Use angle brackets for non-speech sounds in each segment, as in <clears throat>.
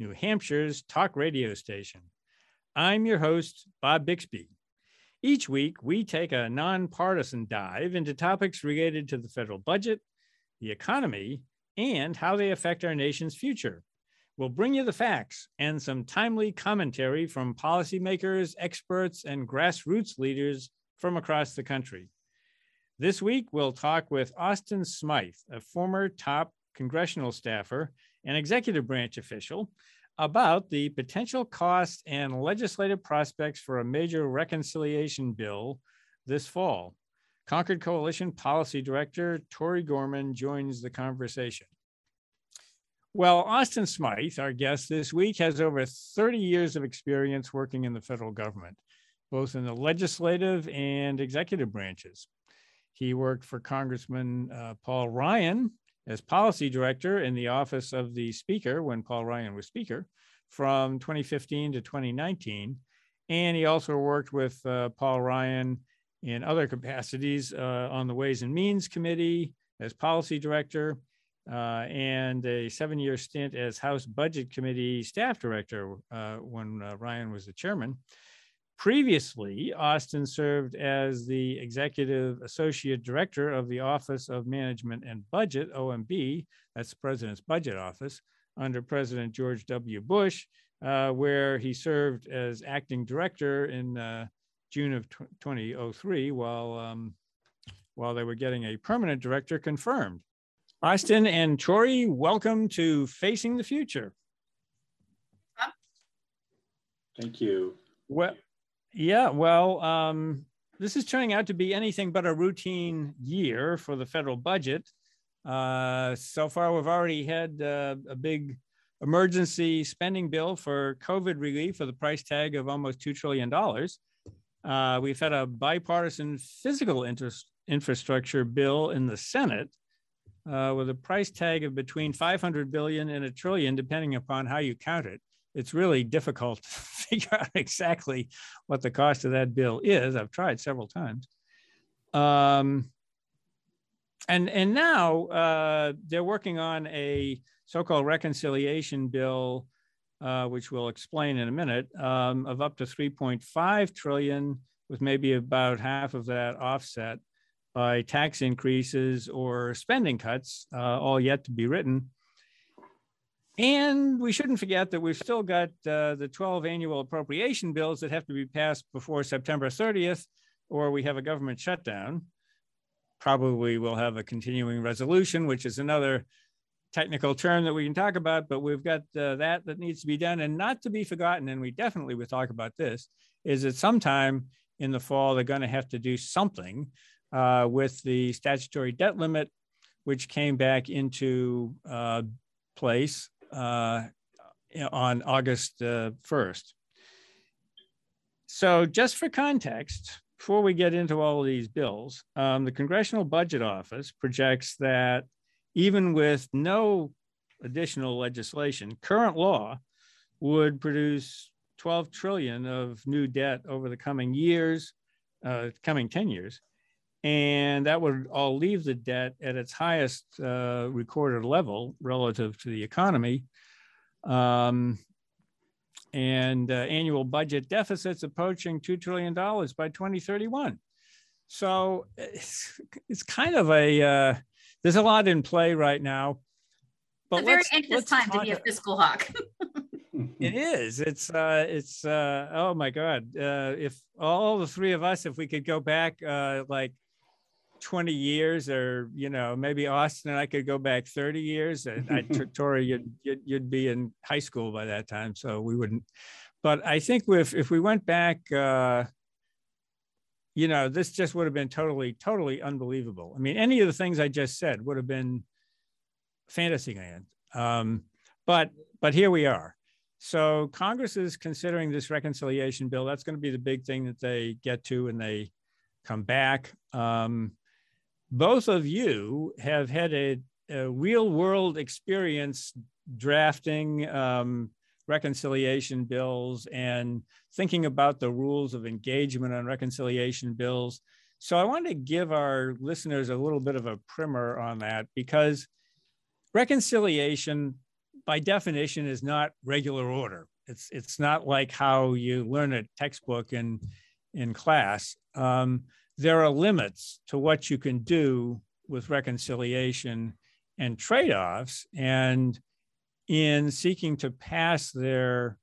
New Hampshire's talk radio station. I'm your host, Bob Bixby. Each week, we take a nonpartisan dive into topics related to the federal budget, the economy, and how they affect our nation's future. We'll bring you the facts and some timely commentary from policymakers, experts, and grassroots leaders from across the country. This week, we'll talk with Austin Smythe, a former top congressional staffer and executive branch official about the potential cost and legislative prospects for a major reconciliation bill this fall. Concord Coalition Policy Director Tori Gorman joins the conversation. Well, Austin Smythe, our guest this week, has over 30 years of experience working in the federal government, both in the legislative and executive branches. He worked for Congressman uh, Paul Ryan as policy director in the office of the speaker when Paul Ryan was speaker from 2015 to 2019. And he also worked with uh, Paul Ryan in other capacities uh, on the Ways and Means Committee as policy director uh, and a seven year stint as House Budget Committee staff director uh, when uh, Ryan was the chairman. Previously, Austin served as the executive associate director of the Office of Management and Budget, OMB, that's the president's budget office, under President George W. Bush, uh, where he served as acting director in uh, June of 2003 while, um, while they were getting a permanent director confirmed. Austin and Tori, welcome to Facing the Future. Thank you. Well, yeah, well, um, this is turning out to be anything but a routine year for the federal budget. Uh, so far, we've already had uh, a big emergency spending bill for COVID relief with a price tag of almost $2 trillion. Uh, we've had a bipartisan physical infrastructure bill in the Senate uh, with a price tag of between 500 billion and a trillion, depending upon how you count it it's really difficult <laughs> to figure out exactly what the cost of that bill is. I've tried several times. Um, and, and now uh, they're working on a so-called reconciliation bill, uh, which we'll explain in a minute, um, of up to 3.5 trillion, with maybe about half of that offset by tax increases or spending cuts, uh, all yet to be written. And we shouldn't forget that we've still got uh, the 12 annual appropriation bills that have to be passed before September 30th, or we have a government shutdown. Probably we'll have a continuing resolution, which is another technical term that we can talk about, but we've got uh, that that needs to be done. And not to be forgotten, and we definitely will talk about this, is that sometime in the fall, they're going to have to do something uh, with the statutory debt limit, which came back into uh, place uh, on August uh, 1st. So, just for context, before we get into all of these bills, um, the Congressional Budget Office projects that even with no additional legislation, current law would produce 12 trillion of new debt over the coming years, uh, coming 10 years. And that would all leave the debt at its highest uh, recorded level relative to the economy. Um, and uh, annual budget deficits approaching $2 trillion by 2031. So it's, it's kind of a, uh, there's a lot in play right now. But it's a very anxious time to be a fiscal hawk. <laughs> it is. It's uh it's uh oh my god. Uh if all the three of us, if we could go back uh like 20 years or you know maybe austin and i could go back 30 years and I, <laughs> tori you'd, you'd, you'd be in high school by that time so we wouldn't but i think if, if we went back uh, you know this just would have been totally totally unbelievable i mean any of the things i just said would have been fantasyland um, but but here we are so Congress is considering this reconciliation bill. That's going to be the big thing that they get to when they come back. Um, both of you have had a, a real world experience drafting um, reconciliation bills and thinking about the rules of engagement on reconciliation bills. So I want to give our listeners a little bit of a primer on that because reconciliation by definition is not regular order. It's it's not like how you learn a textbook in in class. Um, there are limits to what you can do with reconciliation and trade-offs. And in seeking to pass their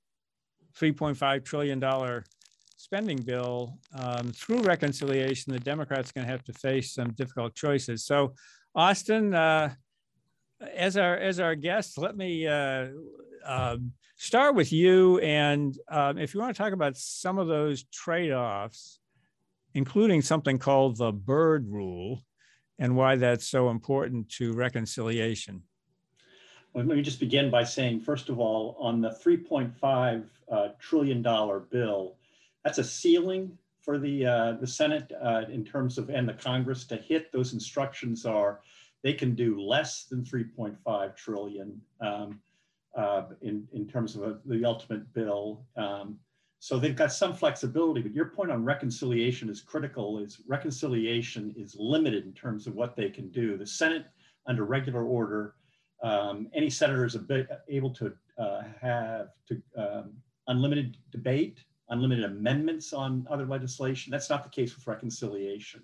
3.5 trillion dollar spending bill um, through reconciliation, the Democrats are going to have to face some difficult choices. So, Austin. Uh, as our as our guest, let me uh, uh, start with you. And um, if you want to talk about some of those trade-offs, including something called the Byrd Rule, and why that's so important to reconciliation. Well, let me just begin by saying, first of all, on the 3.5 uh, trillion dollar bill, that's a ceiling for the uh, the Senate uh, in terms of and the Congress to hit. Those instructions are they can do less than 3.5 trillion um, uh, in, in terms of a, the ultimate bill. Um, so they've got some flexibility, but your point on reconciliation is critical is reconciliation is limited in terms of what they can do. The Senate under regular order, um, any senator is able to uh, have to, um, unlimited debate, unlimited amendments on other legislation. That's not the case with reconciliation.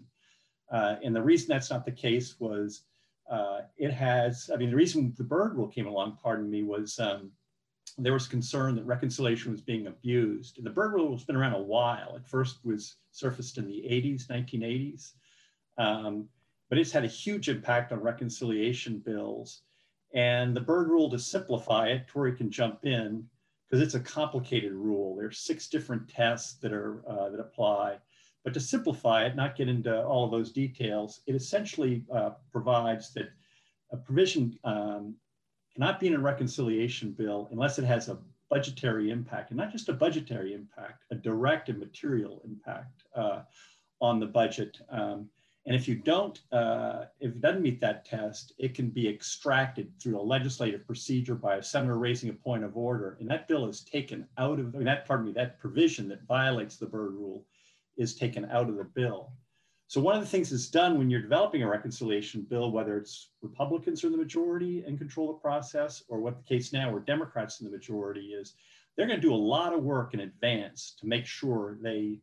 Uh, and the reason that's not the case was uh, it has, I mean, the reason the Byrd rule came along, pardon me, was um, there was concern that reconciliation was being abused. And the Byrd rule has been around a while. It first was surfaced in the 80s, 1980s, um, but it's had a huge impact on reconciliation bills. And the Byrd rule, to simplify it, Tori can jump in, because it's a complicated rule. There are six different tests that are uh, that apply. But to simplify it, not get into all of those details, it essentially uh, provides that a provision um, cannot be in a reconciliation bill unless it has a budgetary impact, and not just a budgetary impact, a direct and material impact uh, on the budget. Um, and if you don't, uh, if it doesn't meet that test, it can be extracted through a legislative procedure by a senator raising a point of order. And that bill is taken out of, I mean, that, pardon me, that provision that violates the Byrd rule is taken out of the bill. So one of the things that's done when you're developing a reconciliation bill, whether it's Republicans are the majority and control the process, or what the case now where Democrats in the majority is, they're going to do a lot of work in advance to make sure they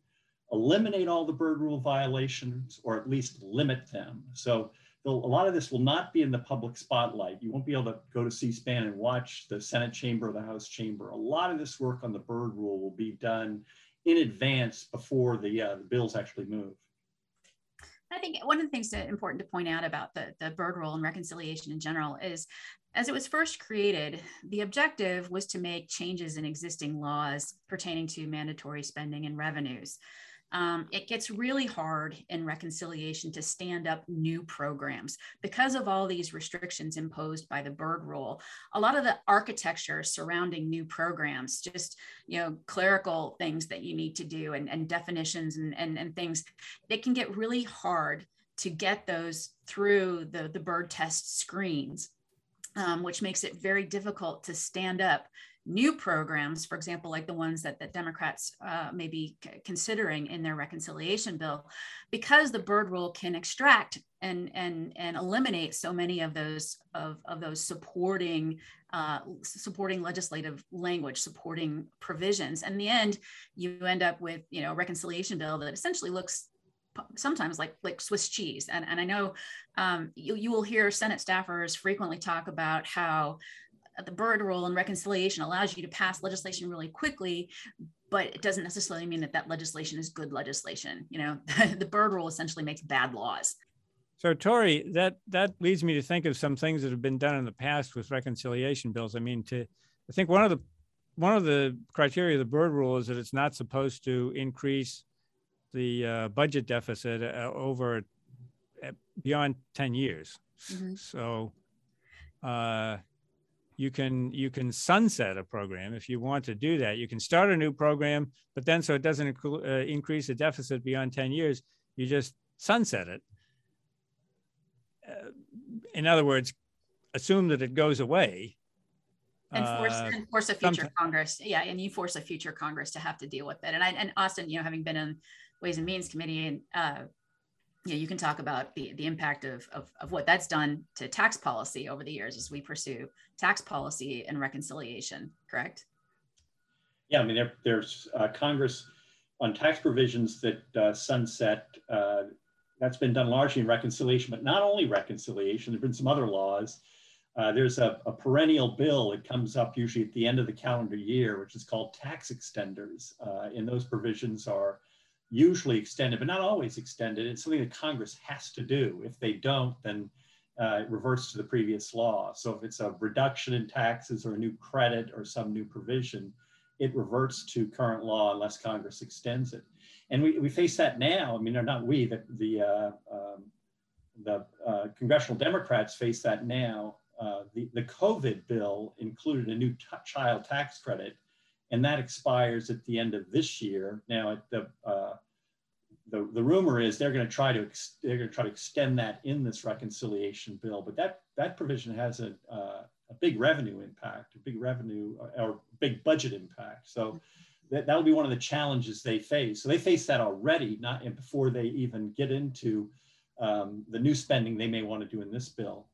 eliminate all the Byrd rule violations or at least limit them. So a lot of this will not be in the public spotlight. You won't be able to go to C-SPAN and watch the Senate chamber or the House chamber. A lot of this work on the Byrd rule will be done in advance before the, uh, the bills actually move. I think one of the things that important to point out about the, the Byrd rule and reconciliation in general is as it was first created, the objective was to make changes in existing laws pertaining to mandatory spending and revenues um, it gets really hard in reconciliation to stand up new programs because of all these restrictions imposed by the Byrd rule. A lot of the architecture surrounding new programs, just you know, clerical things that you need to do and, and definitions and, and, and things, it can get really hard to get those through the, the Byrd test screens. Um, which makes it very difficult to stand up new programs, for example, like the ones that the Democrats uh, may be c- considering in their reconciliation bill, because the Byrd rule can extract and and and eliminate so many of those of, of those supporting uh, supporting legislative language, supporting provisions. And in the end, you end up with you know a reconciliation bill that essentially looks sometimes like like Swiss cheese. And, and I know um, you, you will hear Senate staffers frequently talk about how the Byrd rule and reconciliation allows you to pass legislation really quickly but it doesn't necessarily mean that that legislation is good legislation you know? <laughs> The Byrd rule essentially makes bad laws. So tori that that leads me to think of some things that have been done in the past with reconciliation bills. I mean to i think one of the one of the criteria of the Byrd rule is that it's not supposed to increase the uh, budget deficit uh, over uh, beyond 10 years. Mm-hmm. so uh, you can you can sunset a program if you want to do that. You can start a new program, but then so it doesn't uh, increase the deficit beyond 10 years, you just sunset it. Uh, in other words, assume that it goes away. And force, uh, and force a future sometime. Congress. Yeah, and you force a future Congress to have to deal with it. And I and Austin, you know, having been in Ways and Means Committee and uh, you you can talk about the, the impact of, of, of what that's done to tax policy over the years as we pursue tax policy and reconciliation, correct? Yeah, I mean, there, there's uh, Congress on tax provisions that uh, sunset. Uh, that's been done largely in reconciliation, but not only reconciliation, there have been some other laws. Uh, there's a, a, perennial bill that comes up usually at the end of the calendar year, which is called tax extenders. Uh, and those provisions are usually extended, but not always extended. It's something that Congress has to do. If they don't, then uh, it reverts to the previous law. So if it's a reduction in taxes or a new credit or some new provision, it reverts to current law unless Congress extends it. And we, we face that now. I mean, or not we, the, the, uh, um, the uh, congressional Democrats face that now. Uh, the, the COVID bill included a new child tax credit and that expires at the end of this year. Now, the uh, the, the rumor is they're going to try to ex- they're going to try to extend that in this reconciliation bill, but that that provision has a uh, a big revenue impact, a big revenue uh, or big budget impact. So that that'll be one of the challenges they face. So they face that already, not before they even get into um, the new spending they may want to do in this bill.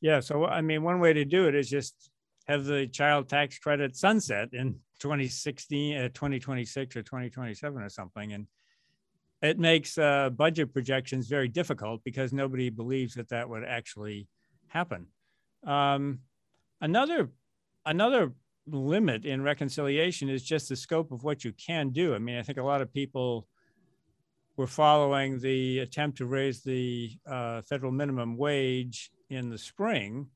Yeah. So I mean, one way to do it is just have the child tax credit sunset in 2016, uh, 2026 or 2027 or something. And it makes uh, budget projections very difficult because nobody believes that that would actually happen. Um, another, another limit in reconciliation is just the scope of what you can do. I mean, I think a lot of people were following the attempt to raise the uh, federal minimum wage in the spring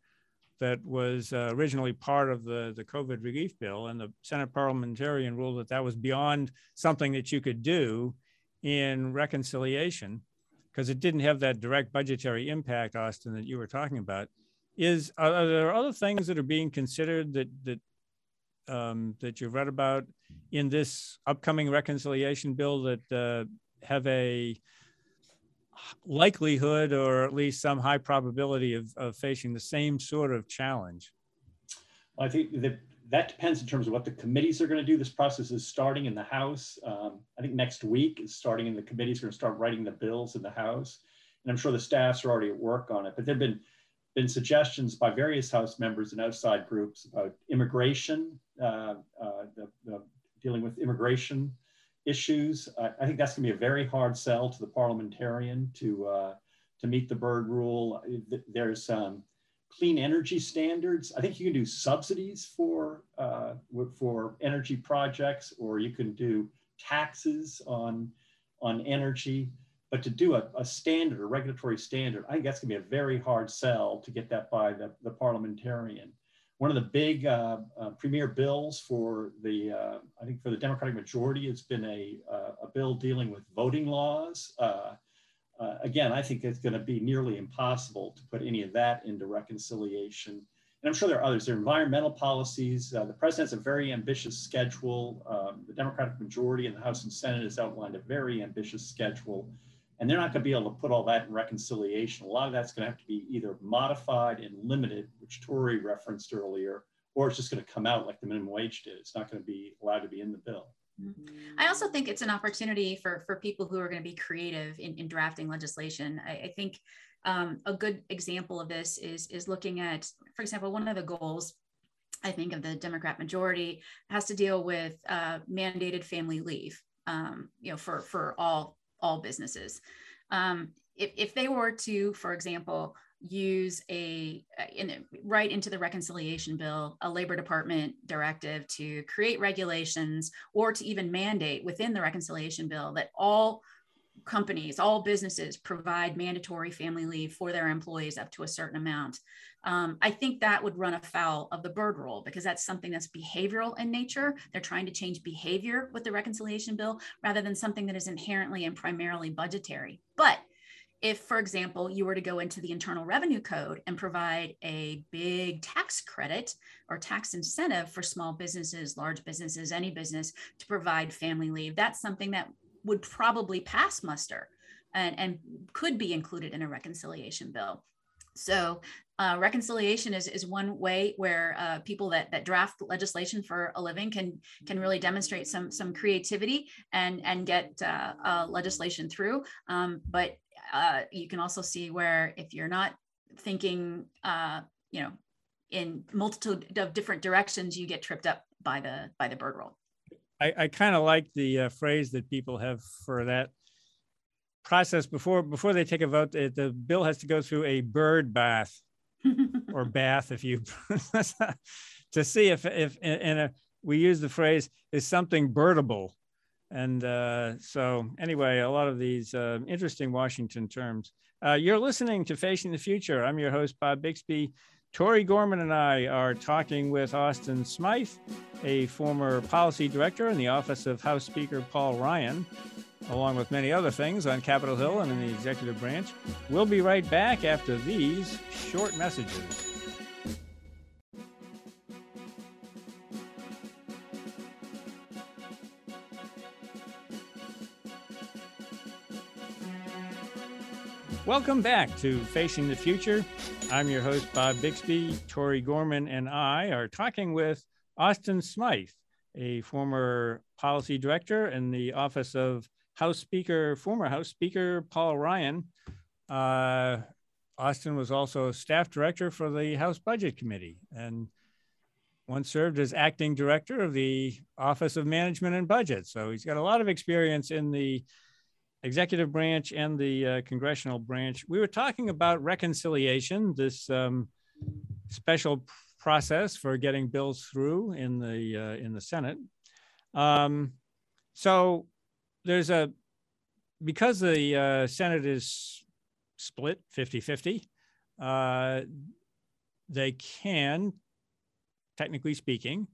that was uh, originally part of the, the COVID relief bill, and the Senate parliamentarian ruled that that was beyond something that you could do in reconciliation because it didn't have that direct budgetary impact, Austin, that you were talking about. Is are, there other things that are being considered that that um, that you've read about in this upcoming reconciliation bill that uh, have a likelihood or at least some high probability of, of facing the same sort of challenge? Well, I think that that depends in terms of what the committees are going to do. This process is starting in the House. Um, I think next week is starting in the committees. Going to start writing the bills in the House, and I'm sure the staffs are already at work on it. But there've been been suggestions by various House members and outside groups about immigration, uh, uh, the, the, dealing with immigration issues. I, I think that's going to be a very hard sell to the parliamentarian to uh, to meet the Byrd rule. There's um, clean energy standards. I think you can do subsidies for uh, for energy projects, or you can do taxes on on energy. But to do a, a standard, a regulatory standard, I think that's going to be a very hard sell to get that by the, the parliamentarian one of the big uh, uh, premier bills for the, uh, I think for the Democratic majority, has been a, uh, a bill dealing with voting laws. Uh, again, I think it's going to be nearly impossible to put any of that into reconciliation. And I'm sure there are others. There are environmental policies. the president has a very ambitious schedule. Um, the Democratic majority in the House and Senate has outlined a very ambitious schedule and they're not going to be able to put all that in reconciliation. A lot of that's going to have to be either modified and limited, which Tori referenced earlier, or it's just going to come out like the minimum wage did. It's not going to be allowed to be in the bill. I also think it's an opportunity for, for people who are going to be creative in, in drafting legislation. I, I think um, a good example of this is, is looking at, for example, one of the goals I think of the Democrat majority has to deal with uh, mandated family leave, um, you know, for, for all all businesses. Um, if, if they were to, for example, use a in, right into the reconciliation bill a labor department directive to create regulations or to even mandate within the reconciliation bill that all companies, all businesses provide mandatory family leave for their employees up to a certain amount. Um, I think that would run afoul of the Byrd rule because that's something that's behavioral in nature. They're trying to change behavior with the reconciliation bill rather than something that is inherently and primarily budgetary. But if, for example, you were to go into the Internal Revenue Code and provide a big tax credit or tax incentive for small businesses, large businesses, any business to provide family leave, that's something that would probably pass muster and, and could be included in a reconciliation bill. So uh, reconciliation is, is one way where uh, people that, that draft legislation for a living can can really demonstrate some some creativity and and get uh, uh legislation through. Um, but uh, you can also see where if you're not thinking, uh, you know, in multitude of different directions, you get tripped up by the by the Byrd rule. I, I kind of like the phrase that people have for that process. Before before they take a vote. The bill has to go through a Byrd bath <laughs> or bath if you <laughs> to see if if in a we use the phrase is something Byrdable? And uh, so anyway a lot of these uh, interesting washington terms. Uh, you're listening to facing the future. I'm your host bob bixby tori gorman and i are talking with austin smythe a former policy director in the office of house speaker paul ryan along with many other things on Capitol Hill and in the executive branch. We'll be right back after these short messages. Welcome back to Facing the Future. I'm your host, Bob Bixby. Tori Gorman and I are talking with Austin Smythe, a former policy director in the Office of House Speaker, former House Speaker Paul Ryan. Uh, Austin was also staff director for the House Budget Committee and once served as acting director of the Office of Management and Budget. So he's got a lot of experience in the executive branch and the uh, congressional branch. We were talking about reconciliation, this um, special process for getting bills through in the uh, in the Senate. Um, so there's a because the uh, Senate is split 50 50, uh, they can, technically speaking,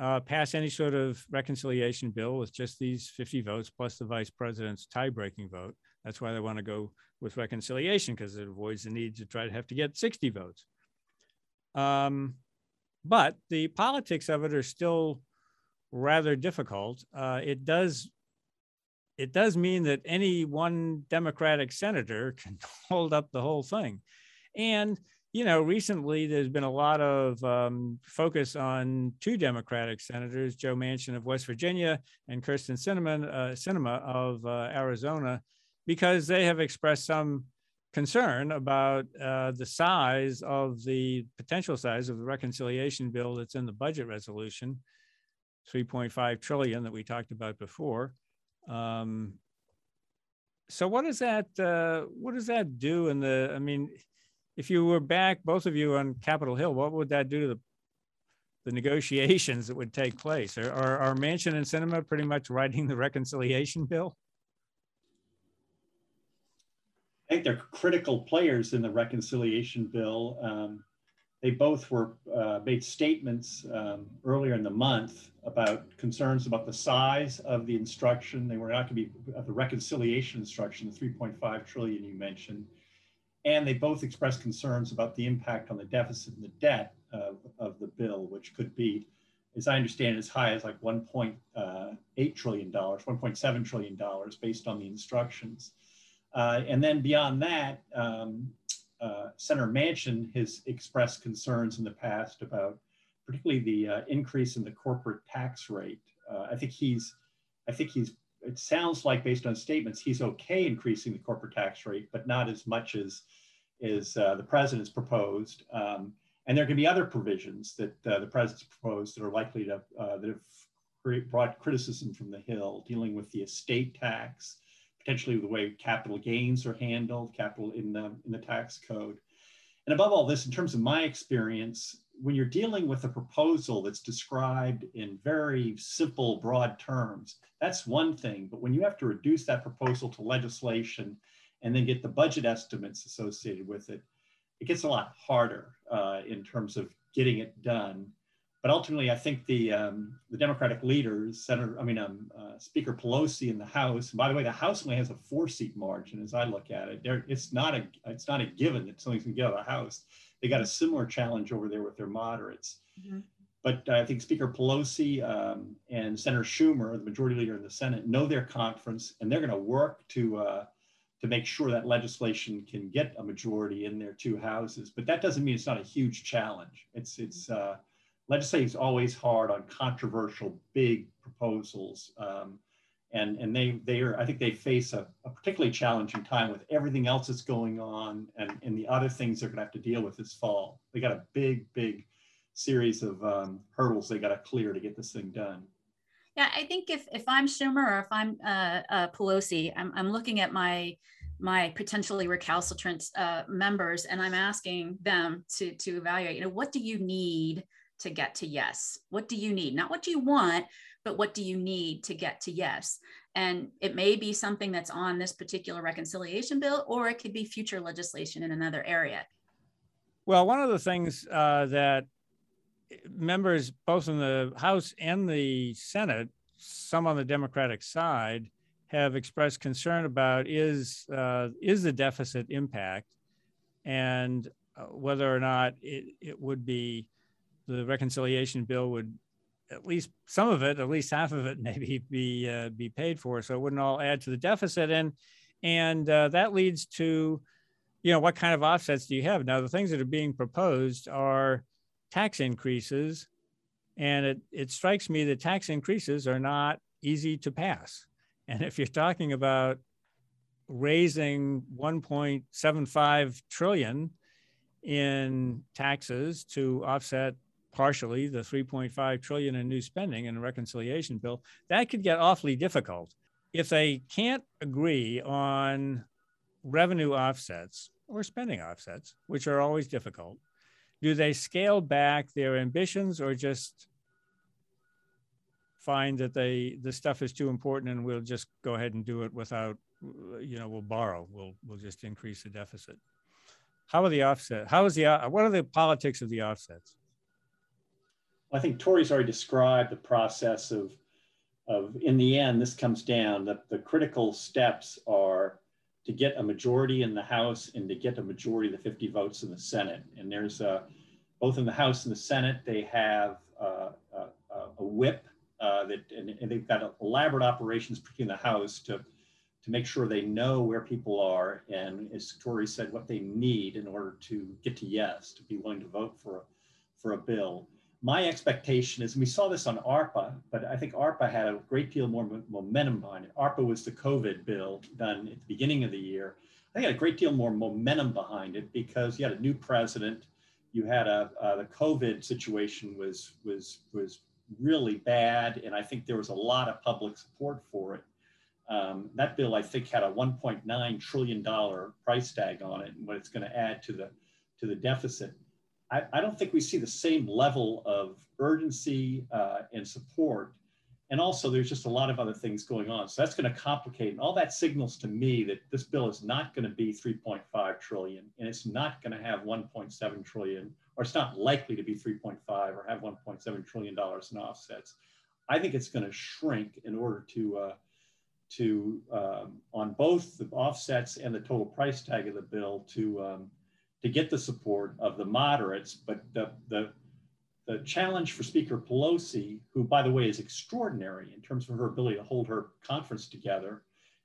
uh, pass any sort of reconciliation bill with just these 50 votes plus the vice president's tie breaking vote. That's why they want to go with reconciliation because it avoids the need to try to have to get 60 votes. Um, but the politics of it are still rather difficult. Uh, it does it does mean that any one Democratic senator <laughs> can hold up the whole thing. And, you know, recently there's been a lot of um, focus on two Democratic senators, Joe Manchin of West Virginia and Kyrsten Sinema, uh, Sinema of uh, Arizona, because they have expressed some concern about uh, the size of the potential size of the reconciliation bill that's in the budget resolution, 3.5 trillion that we talked about before. Um, so what does that uh, what does that do in the? I mean, if you were back, both of you on Capitol Hill, what would that do to the the negotiations that would take place? Are, are, are Manchin and Sinema pretty much writing the reconciliation bill? I think they're critical players in the reconciliation bill. Um, they both were uh, made statements um, earlier in the month about concerns about the size of the instruction. They were not going to be uh, the reconciliation instruction, the 3.5 trillion you mentioned, and they both expressed concerns about the impact on the deficit and the debt of, of the bill, which could be, as I understand, as high as like 1.8 uh, trillion dollars, 1.7 trillion dollars, based on the instructions. Uh, and then beyond that, um, uh, Senator Manchin has expressed concerns in the past about particularly the uh, increase in the corporate tax rate. Uh, I think he's, I think he's, it sounds like based on statements, he's okay increasing the corporate tax rate, but not as much as, as uh, the president's proposed. Um, and there can be other provisions that uh, the president's proposed that are likely to, that have brought criticism from the Hill, dealing with the estate tax, potentially the way capital gains are handled, capital in the, in the tax code. And above all this, in terms of my experience, when you're dealing with a proposal that's described in very simple, broad terms, that's one thing. But when you have to reduce that proposal to legislation and then get the budget estimates associated with it, it gets a lot harder uh, in terms of getting it done. but ultimately, I think the um, the Democratic leaders, Senator, I mean, um, uh, Speaker Pelosi in the House. And by the way, the House only has a four seat margin, as I look at it. There, it's not a it's not a given that something's going to get out of the House. They got a similar challenge over there with their moderates. Mm-hmm. But I think Speaker Pelosi um, and Senator Schumer, the majority leader in the Senate, know their conference, and they're going to work to uh, to make sure that legislation can get a majority in their two houses. But that doesn't mean it's not a huge challenge. It's it's uh, legislating is always hard on controversial big proposals. Um, and, and they they are I think they face a, a, particularly challenging time with everything else that's going on and, and the other things they're going to have to deal with this fall. They got a big big series of um, hurdles they got to clear to get this thing done. Yeah, I think if if I'm Schumer or if I'm uh, uh, Pelosi, I'm I'm looking at my my potentially recalcitrant uh, members and I'm asking them to to evaluate. You know, what do you need to get to yes? What do you need? Not what do you want, but what do you need to get to yes? And it may be something that's on this particular reconciliation bill, or it could be future legislation in another area. Well, one of the things uh, that members both in the House and the Senate, some on the Democratic side, have expressed concern about is uh, is the deficit impact, and uh, whether or not it, it would be the reconciliation bill would at least some of it, at least half of it, <laughs> maybe be uh, be paid for, so it wouldn't all add to the deficit, and and uh, that leads to, you know, what kind of offsets do you have now? The things that are being proposed are tax increases. And it, it strikes me that tax increases are not easy to pass. And if you're talking about raising 1.75 trillion in taxes to offset partially the 3.5 trillion in new spending in the reconciliation bill, that could get awfully difficult. If they can't agree on revenue offsets or spending offsets, which are always difficult, do they scale back their ambitions or just find that they the stuff is too important and we'll just go ahead and do it without you know we'll borrow we'll we'll just increase the deficit how are the offset how is the what are the politics of the offsets i think tori's already described the process of of in the end this comes down that the critical steps are to get a majority in the House and to get a majority of the 50 votes in the Senate. And there's a, both in the House and the Senate, they have uh, a, a, whip uh, that, and, and, they've got elaborate operations, in the House, to, to make sure they know where people are. And as Tori said, what they need in order to get to yes, to be willing to vote for a, for a bill my expectation is, and we saw this on ARPA, but I think ARPA had a great deal more momentum behind it. ARPA was the COVID bill done at the beginning of the year. I think had a great deal more momentum behind it because you had a new president. You had a uh, the COVID situation was was was really bad, and I think there was a lot of public support for it. Um, that bill, I think, had a 1.9 trillion dollar price tag on it, and what it's going to add to the to the deficit. I, I don't think we see the same level of urgency uh, and support. And also, there's just a lot of other things going on. So that's going to complicate. And all that signals to me that this bill is not going to be 3.5 trillion, and it's not going to have 1.7 trillion, or it's not likely to be 3.5 or have 1.7 trillion dollars in offsets. I think it's going to shrink in order to uh, to um, on both the offsets and the total price tag of the bill to um, to get the support of the moderates. But the, the, the challenge for Speaker Pelosi, who, by the way, is extraordinary in terms of her ability to hold her conference together,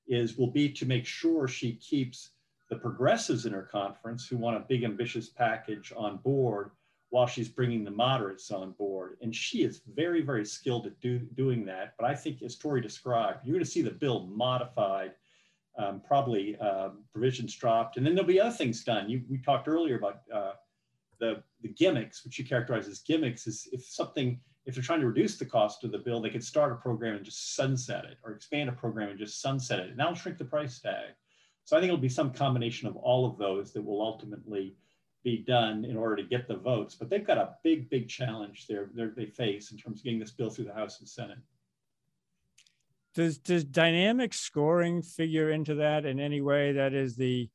is will be to make sure she keeps the progressives in her conference who want a big, ambitious package on board while she's bringing the moderates on board. And she is very, very skilled at do, doing that. But I think, as Tori described, you're going to see the bill modified um, probably uh, provisions dropped. And then there'll be other things done. You, we talked earlier about uh, the, the gimmicks, which you characterize as gimmicks, is if something, if they're trying to reduce the cost of the bill, they could start a program and just sunset it or expand a program and just sunset it. And that'll shrink the price tag. So I think it'll be some combination of all of those that will ultimately be done in order to get the votes. But they've got a big, big challenge there they face in terms of getting this bill through the House and Senate. Does does dynamic scoring figure into that in any way? That is the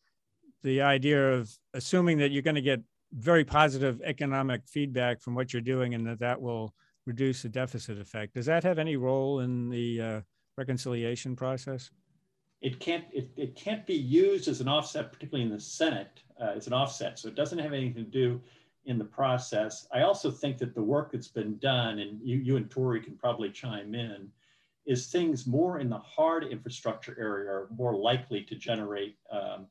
the idea of assuming that you're going to get very positive economic feedback from what you're doing and that that will reduce the deficit effect. Does that have any role in the uh, reconciliation process? It can't, it, it can't be used as an offset, particularly in the Senate, uh, as an offset. So it doesn't have anything to do in the process. I also think that the work that's been done, and you, you and Tori can probably chime in, is things more in the hard infrastructure area are more likely to generate um,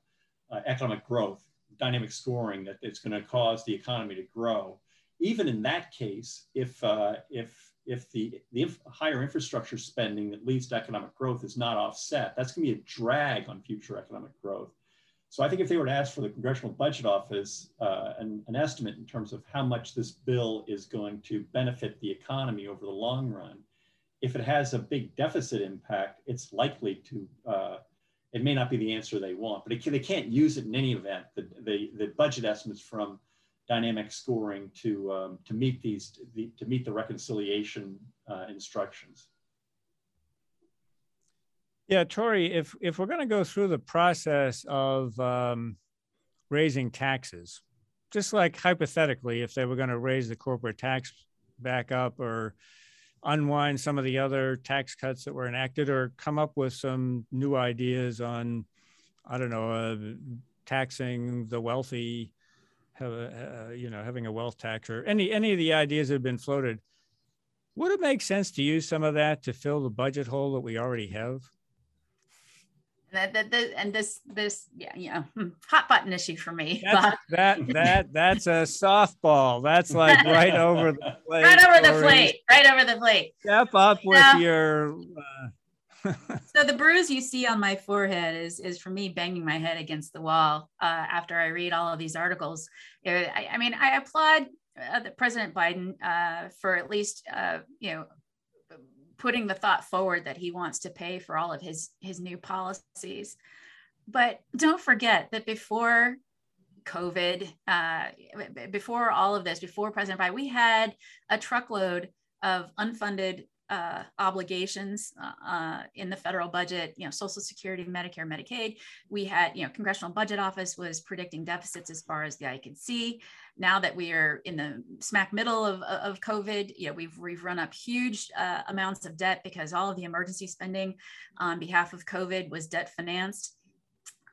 uh, economic growth, dynamic scoring that it's going to cause the economy to grow. Even in that case, if uh, if if the, the inf higher infrastructure spending that leads to economic growth is not offset, that's going to be a drag on future economic growth. So I think if they were to ask for the Congressional Budget Office uh, an, an, estimate in terms of how much this bill is going to benefit the economy over the long run, if it has a big deficit impact, it's likely to, uh, it may not be the answer they want, but can, they can't use it in any event. The, the, the budget estimates from dynamic scoring to, um, to meet these, the, to meet the reconciliation uh, instructions. Yeah, Tori, if, if we're to go through the process of um, raising taxes, just like hypothetically, if they were to raise the corporate tax back up or unwind some of the other tax cuts that were enacted or come up with some new ideas on, I don't know, uh, taxing the wealthy, uh, you know, having a wealth tax or any, any of the ideas that have been floated. Would it make sense to use some of that to fill the budget hole that we already have? That, that, that, and this this yeah yeah hmm, hot button issue for me that's, <laughs> that that that's a softball. That's like <laughs> right over the plate right over the plate right over the plate. Step up with now, your uh... so the bruise you see on my forehead is is for me banging my head against the wall uh, after i read all of these articles. I, I mean i applaud uh, president biden uh, for at least uh, you know putting the thought forward that he wants to pay for all of his his new policies. But don't forget that before covid uh, before all of this before president biden we had a truckload of unfunded uh, obligations uh, uh, in the federal budget, you know, Social Security, Medicare, Medicaid. We had, you know, Congressional Budget Office was predicting deficits as far as the eye could see. Now that we are in the smack middle of, of COVID, you know, we've, we've run up huge uh, amounts of debt because all of the emergency spending on behalf of COVID was debt financed.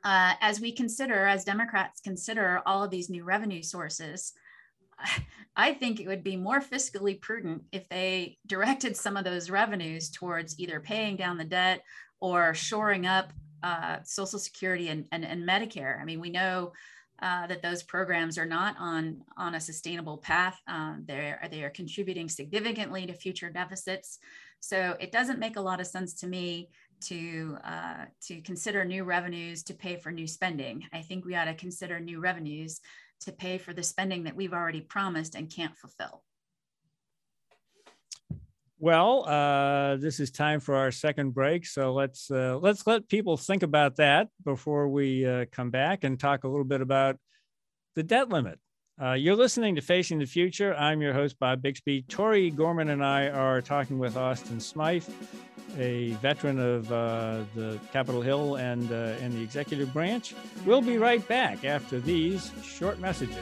Uh, as we consider, as Democrats consider all of these new revenue sources, I think it would be more fiscally prudent if they directed some of those revenues towards either paying down the debt or shoring up uh, Social Security and, and, and, Medicare. I mean, we know uh, that those programs are not on, on a sustainable path. Um, they're, they are contributing significantly to future deficits. So it doesn't make a lot of sense to me to uh, to consider new revenues to pay for new spending. I think we ought to consider new revenues to pay for the spending that we've already promised and can't fulfill. Well, uh, this is time for our second break, so let's uh, let's let people think about that before we uh, come back and talk a little bit about the debt limit. Uh, you're listening to Facing the Future. I'm your host, Bob Bixby. Tori Gorman and I are talking with Austin Smythe a veteran of uh, the Capitol Hill and, uh, and the executive branch. We'll be right back after these short messages.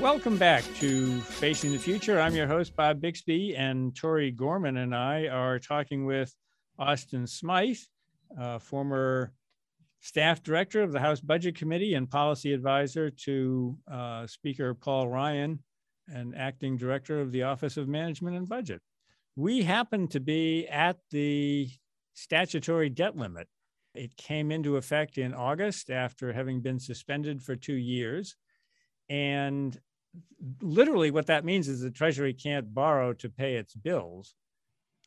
Welcome back to Facing the Future. I'm your host, Bob Bixby, and Tori Gorman and I are talking with Austin Smythe, uh, former staff director of the House Budget Committee and policy advisor to uh, Speaker Paul Ryan and acting director of the Office of Management and Budget. We happen to be at the statutory debt limit. It came into effect in August after having been suspended for two years. And literally, what that means is the Treasury can't borrow to pay its bills.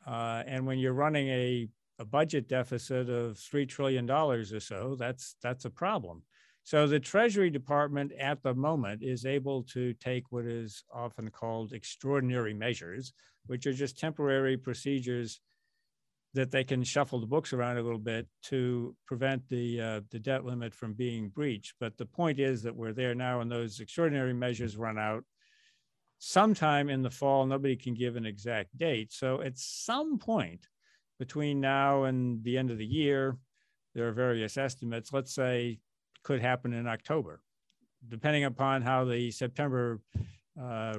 Uh, and when you're running a, a budget deficit of $3 trillion or so, that's, that's a problem. So the Treasury Department at the moment is able to take what is often called extraordinary measures, which are just temporary procedures that they can shuffle the books around a little bit to prevent the uh, the debt limit from being breached. But the point is that we're there now, and those extraordinary measures run out sometime in the fall. Nobody can give an exact date. So at some point between now and the end of the year, there are various estimates. Let's say could happen in October, depending upon how the September uh,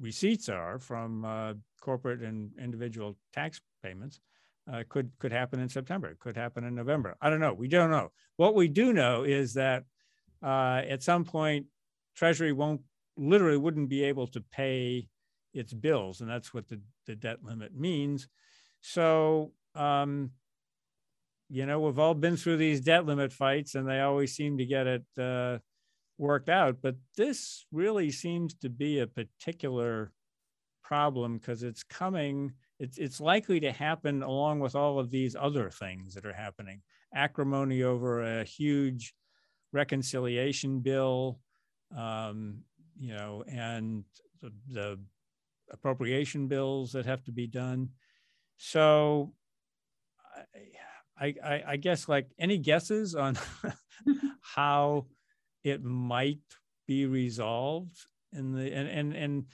receipts are from uh, corporate and individual tax payments uh, could could happen in September. It could happen in November. I don't know. We don't know. What we do know is that uh, at some point, Treasury won't literally wouldn't be able to pay its bills, and that's what the, the debt limit means. So, um, you know, we've all been through these debt limit fights, and they always seem to get it uh, worked out. But this really seems to be a particular problem because it's coming it's, it's likely to happen along with all of these other things that are happening. Acrimony over a huge reconciliation bill um, you know and the, the, appropriation bills that have to be done. So I, I, I guess like any guesses on <laughs> <laughs> how it might be resolved in the and and and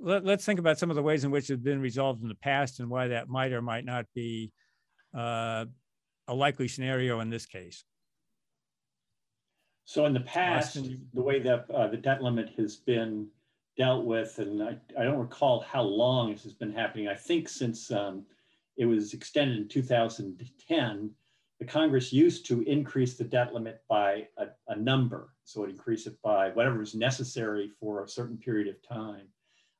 let, us think about some of the ways in which it's been resolved in the past and why that might or might not be uh, a likely scenario in this case. So in the past, Austin, the way that uh, the debt limit has been dealt with, and I, I, don't recall how long this has been happening. I think since um, it was extended in 2010, the Congress used to increase the debt limit by a, a number. So it increased it by whatever was necessary for a certain period of time.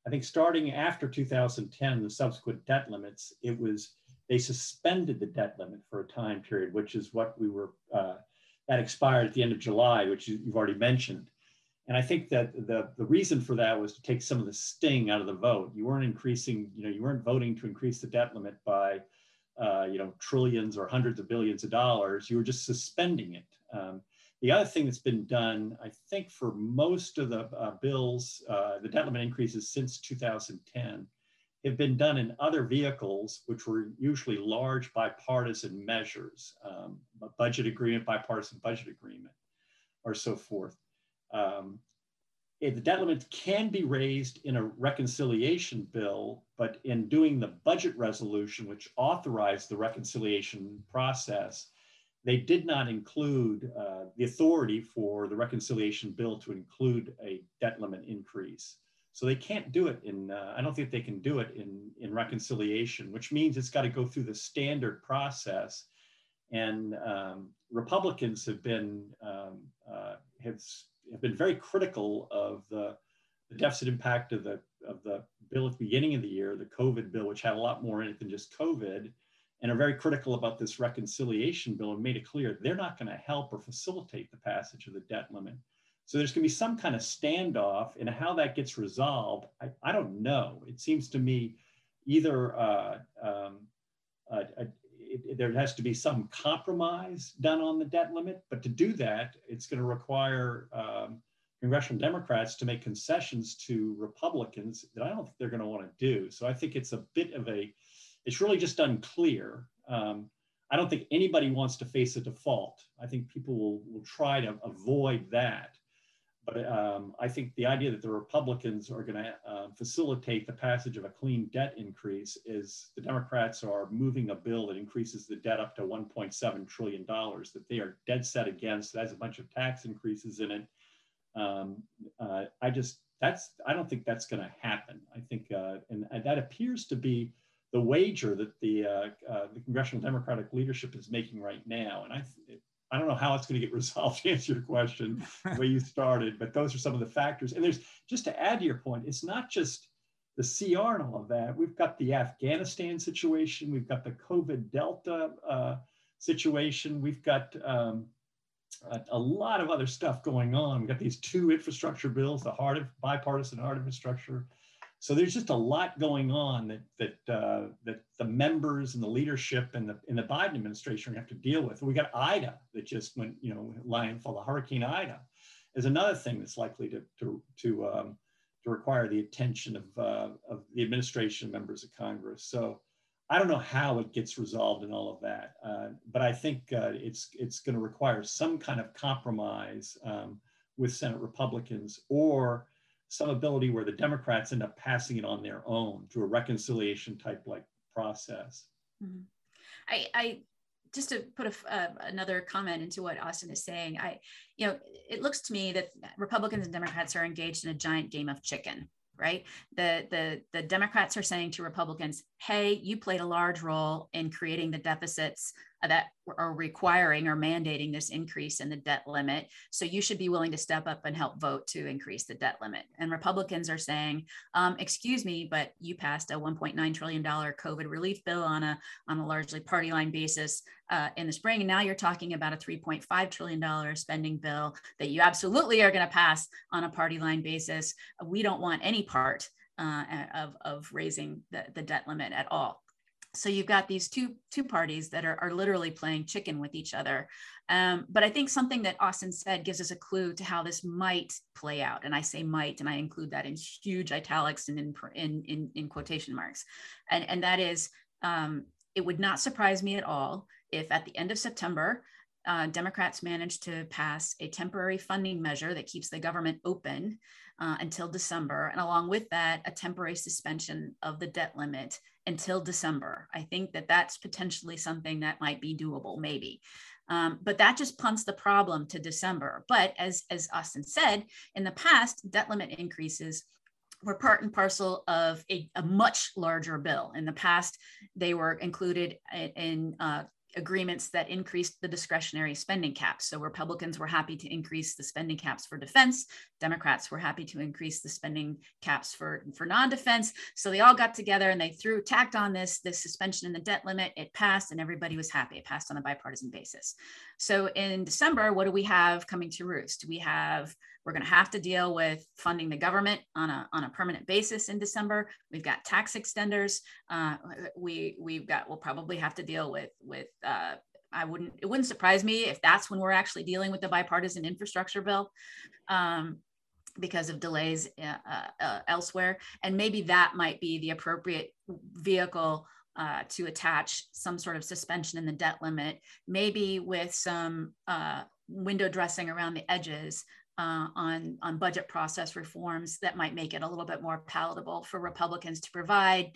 I think starting after 2010, the subsequent debt limits, it was they suspended the debt limit for a time period, which is what we were uh, that expired at the end of July, which you've already mentioned. And I think that the, the reason for that was to take some of the sting out of the vote. You weren't increasing, you know, you weren't voting to increase the debt limit by, uh, you know, trillions or hundreds of billions of dollars. You were just suspending it. Um, the other thing that's been done, I think, for most of the uh, bills, uh, the debt limit increases since 2010 have been done in other vehicles, which were usually large bipartisan measures, um, a budget agreement, bipartisan budget agreement, or so forth. Um, the debt limit can be raised in a reconciliation bill, but in doing the budget resolution, which authorized the reconciliation process, they did not include uh, the authority for the reconciliation bill to include a debt limit increase. So they can't do it in, uh, I don't think they can do it in, in reconciliation, which means it's got to go through the standard process. And um, Republicans have been, um, uh, have, have been very critical of the, the deficit impact of the, of the bill at the beginning of the year, the COVID bill, which had a lot more in it than just COVID and are very critical about this reconciliation bill and made it clear they're not going to help or facilitate the passage of the debt limit. So there's going to be some kind of standoff, and how that gets resolved, I, I don't know. It seems to me either uh, um, uh, it, it, there has to be some compromise done on the debt limit, but to do that, it's going to require um, congressional Democrats to make concessions to Republicans that I don't think they're going to want to do. So I think it's a bit of a it's really just unclear. Um, I don't think anybody wants to face a default. I think people will, will try to avoid that. But um, I think the idea that the Republicans are going to uh, facilitate the passage of a clean debt increase is the Democrats are moving a bill that increases the debt up to $1.7 trillion that they are dead set against. That has a bunch of tax increases in it. Um, uh, I just, that's, I don't think that's going to happen. I think, uh, and, and that appears to be the wager that the, uh, uh, the congressional Democratic leadership is making right now. And I, I don't know how it's going to get <laughs> resolved to answer your question the way you started, but those are some of the factors. And there's just to add to your point, it's not just the CR and all of that. We've got the Afghanistan situation, we've got the COVID Delta uh, situation, we've got um, a, a, lot of other stuff going on. We've got these two infrastructure bills, the hard bipartisan hard infrastructure so there's just a lot going on that that uh, that the members and the leadership and the in the Biden administration have to deal with. We got Ida that just went, you know, landfall. The Hurricane Ida is another thing that's likely to to to um, to require the attention of uh, of the administration, members of Congress. So I don't know how it gets resolved and all of that, uh, but I think uh, it's it's going to require some kind of compromise um, with Senate Republicans or some ability where the Democrats end up passing it on their own through a reconciliation type like process. Mm-hmm. I, I just to put a, uh, another comment into what Austin is saying, I, you know, it looks to me that Republicans and Democrats are engaged in a giant game of chicken right the the the democrats are saying to republicans hey you played a large role in creating the deficits that are requiring or mandating this increase in the debt limit. So you should be willing to step up and help vote to increase the debt limit. And Republicans are saying, um, excuse me, but you passed a $1.9 trillion COVID relief bill on a, on a largely party line basis uh, in the spring. And now you're talking about a $3.5 trillion spending bill that you absolutely are going to pass on a party line basis. We don't want any part uh, of, of raising the, the debt limit at all so you've got these two two parties that are, are literally playing chicken with each other. Um, but i think something that austin said gives us a clue to how this might play out. And i say might and i include that in huge italics and in in in, in quotation marks. And and that is um, it would not surprise me at all if at the end of september uh, Democrats managed to pass a temporary funding measure that keeps the government open uh, until December. And along with that, a temporary suspension of the debt limit until December. I think that that's potentially something that might be doable, maybe. Um, but that just punts the problem to December. But as, as Austin said, in the past, debt limit increases were part and parcel of a, a much larger bill. In the past, they were included in, uh, agreements that increased the discretionary spending caps. So Republicans were happy to increase the spending caps for defense. Democrats were happy to increase the spending caps for, for non-defense. So they all got together and they threw tacked on this, this suspension in the debt limit. It passed and everybody was happy. It passed on a bipartisan basis. So in December, what do we have coming to roost? We have we're going to have to deal with funding the government on a, on a permanent basis in December. We've got tax extenders. Uh, we we've got we'll probably have to deal with with uh, I wouldn't it wouldn't surprise me if that's when we're actually dealing with the bipartisan infrastructure bill. Um, because of delays uh, uh, uh elsewhere. And maybe that might be the appropriate vehicle uh, to attach some sort of suspension in the debt limit, maybe with some uh, window dressing around the edges uh, on, on budget process reforms that might make it a little bit more palatable for Republicans to provide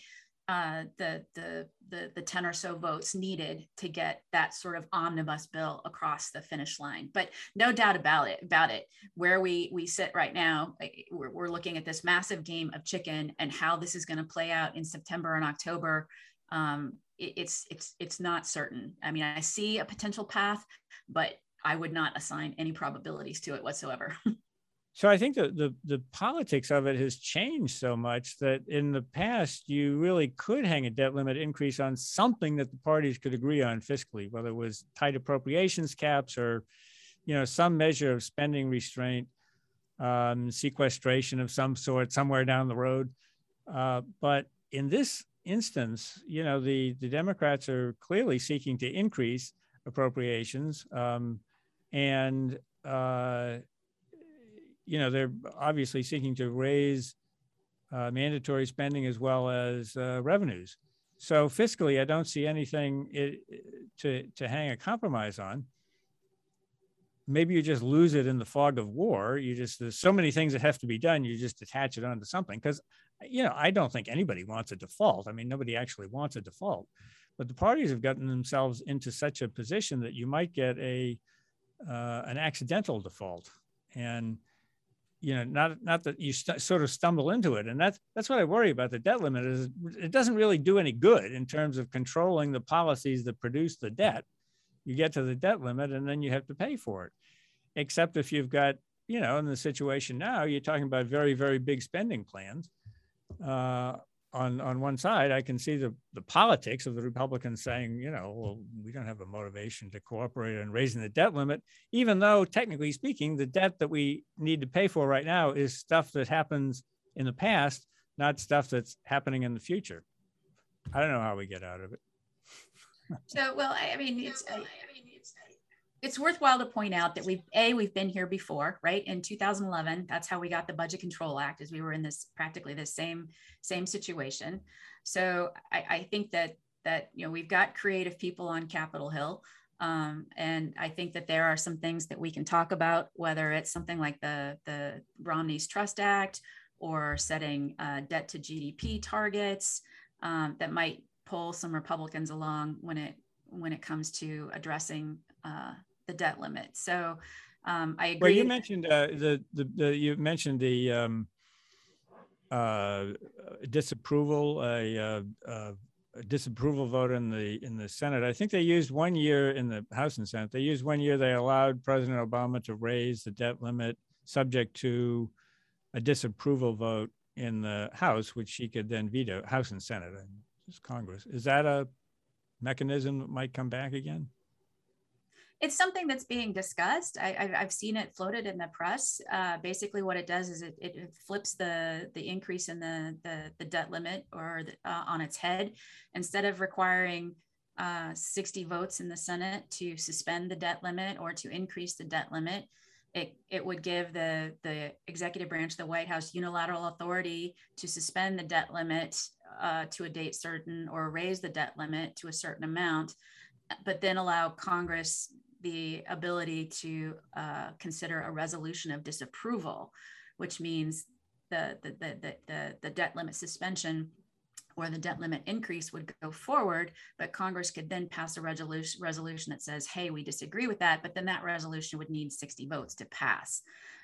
uh, the, the, the, the 10 or so votes needed to get that sort of omnibus bill across the finish line. But no doubt about it, about it, where we, we sit right now, we're, we're looking at this massive game of chicken and how this is going to play out in September and October. Um, it, it's, it's, it's not certain. I mean, I see a potential path, but I would not assign any probabilities to it whatsoever. <laughs> so I think that the the politics of it has changed so much that in the past you really could hang a debt limit increase on something that the parties could agree on fiscally, whether it was tight appropriations caps or you know some measure of spending restraint, um, sequestration of some sort somewhere down the road. Uh, but in this instance, you know the the Democrats are clearly seeking to increase appropriations. Um, and uh, you know they're obviously seeking to raise uh, mandatory spending as well as uh, revenues. So fiscally, I don't see anything it, to to hang a compromise on. Maybe you just lose it in the fog of war. You just there's so many things that have to be done. You just attach it onto something because you know I don't think anybody wants a default. I mean, nobody actually wants a default, but the parties have gotten themselves into such a position that you might get a uh, an accidental default, and you know, not not that you st- sort of stumble into it, and that's that's what I worry about. The debt limit is it doesn't really do any good in terms of controlling the policies that produce the debt. You get to the debt limit, and then you have to pay for it. Except if you've got, you know, in the situation now, you're talking about very very big spending plans. Uh, on on one side, I can see the the politics of the Republicans saying, you know, well, we don't have a motivation to cooperate on raising the debt limit, even though technically speaking, the debt that we need to pay for right now is stuff that happens in the past, not stuff that's happening in the future. I don't know how we get out of it. so, well, I mean, it's. I, it's worthwhile to point out that we've a we've been here before right in 2011 that's how we got the budget control act as we were in this practically the same same situation so I, I think that that you know we've got creative people on Capitol Hill. Um, and I think that there are some things that we can talk about, whether it's something like the, the Romney's Trust Act or setting uh, debt to GDP targets um, that might pull some Republicans along when it when it comes to addressing uh, the debt limit. So um, I agree. Well, you mentioned uh, the, the, the you mentioned the um, uh, disapproval, a, uh, a, disapproval vote in the in the Senate. I think they used one year in the House and Senate. They used one year. They allowed President Obama to raise the debt limit, subject to a disapproval vote in the House, which she could then veto. House and Senate, and just Congress. Is that a mechanism that might come back again? It's something that's being discussed. I, have seen it floated in the press. Uh, basically, what it does is it, it, flips the the increase in the the, the debt limit or the, uh, on its head. Instead of requiring uh, 60 votes in the Senate to suspend the debt limit or to increase the debt limit, it, it would give the, the executive branch, the White House, unilateral authority to suspend the debt limit uh, to a date certain or raise the debt limit to a certain amount, but then allow Congress the ability to uh, consider a resolution of disapproval, which means the, the, the, the, the debt limit suspension or the debt limit increase would go forward, but Congress could then pass a resolution, resolution that says, hey, we disagree with that, but then that resolution would need 60 votes to pass.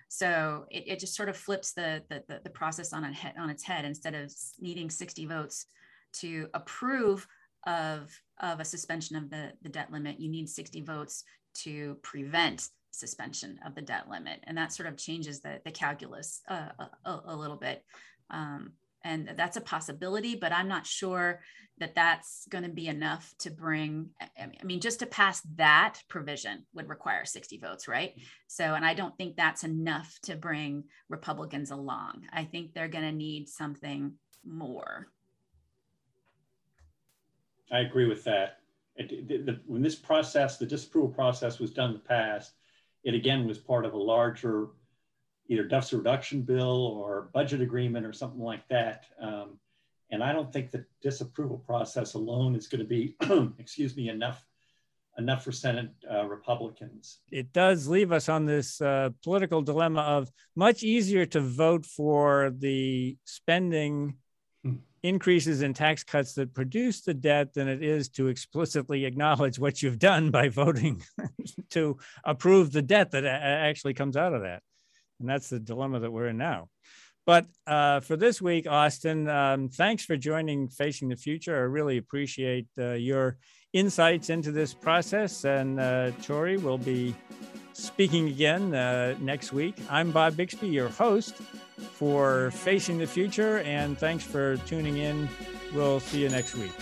So it, it just sort of flips the, the, the process on, head, on its head. Instead of needing 60 votes to approve of, of a suspension of the, the debt limit, you need 60 votes to prevent suspension of the debt limit. And that sort of changes the, the calculus uh, a, a, little bit. Um, and that's a possibility, but I'm not sure that that's going to be enough to bring. I mean, just to pass that provision would require 60 votes, right? So, and I don't think that's enough to bring Republicans along. I think they're going to need something more. I agree with that it, the, the, when this process, the disapproval process was done in the past, it again was part of a larger either deficit reduction bill or budget agreement or something like that. Um, and I don't think the disapproval process alone is going to be, <clears throat> excuse me, enough enough for Senate uh, Republicans. It does leave us on this uh, political dilemma of much easier to vote for the spending increases in tax cuts that produce the debt than it is to explicitly acknowledge what you've done by <laughs> voting to approve the debt that actually comes out of that. And that's the dilemma that we're in now. But uh, for this week, Austin, um, thanks for joining Facing the Future. I really appreciate uh, your insights into this process. And uh, Tori will be speaking again uh, next week. I'm Bob Bixby, your host for Facing the Future, and thanks for tuning in. We'll see you next week.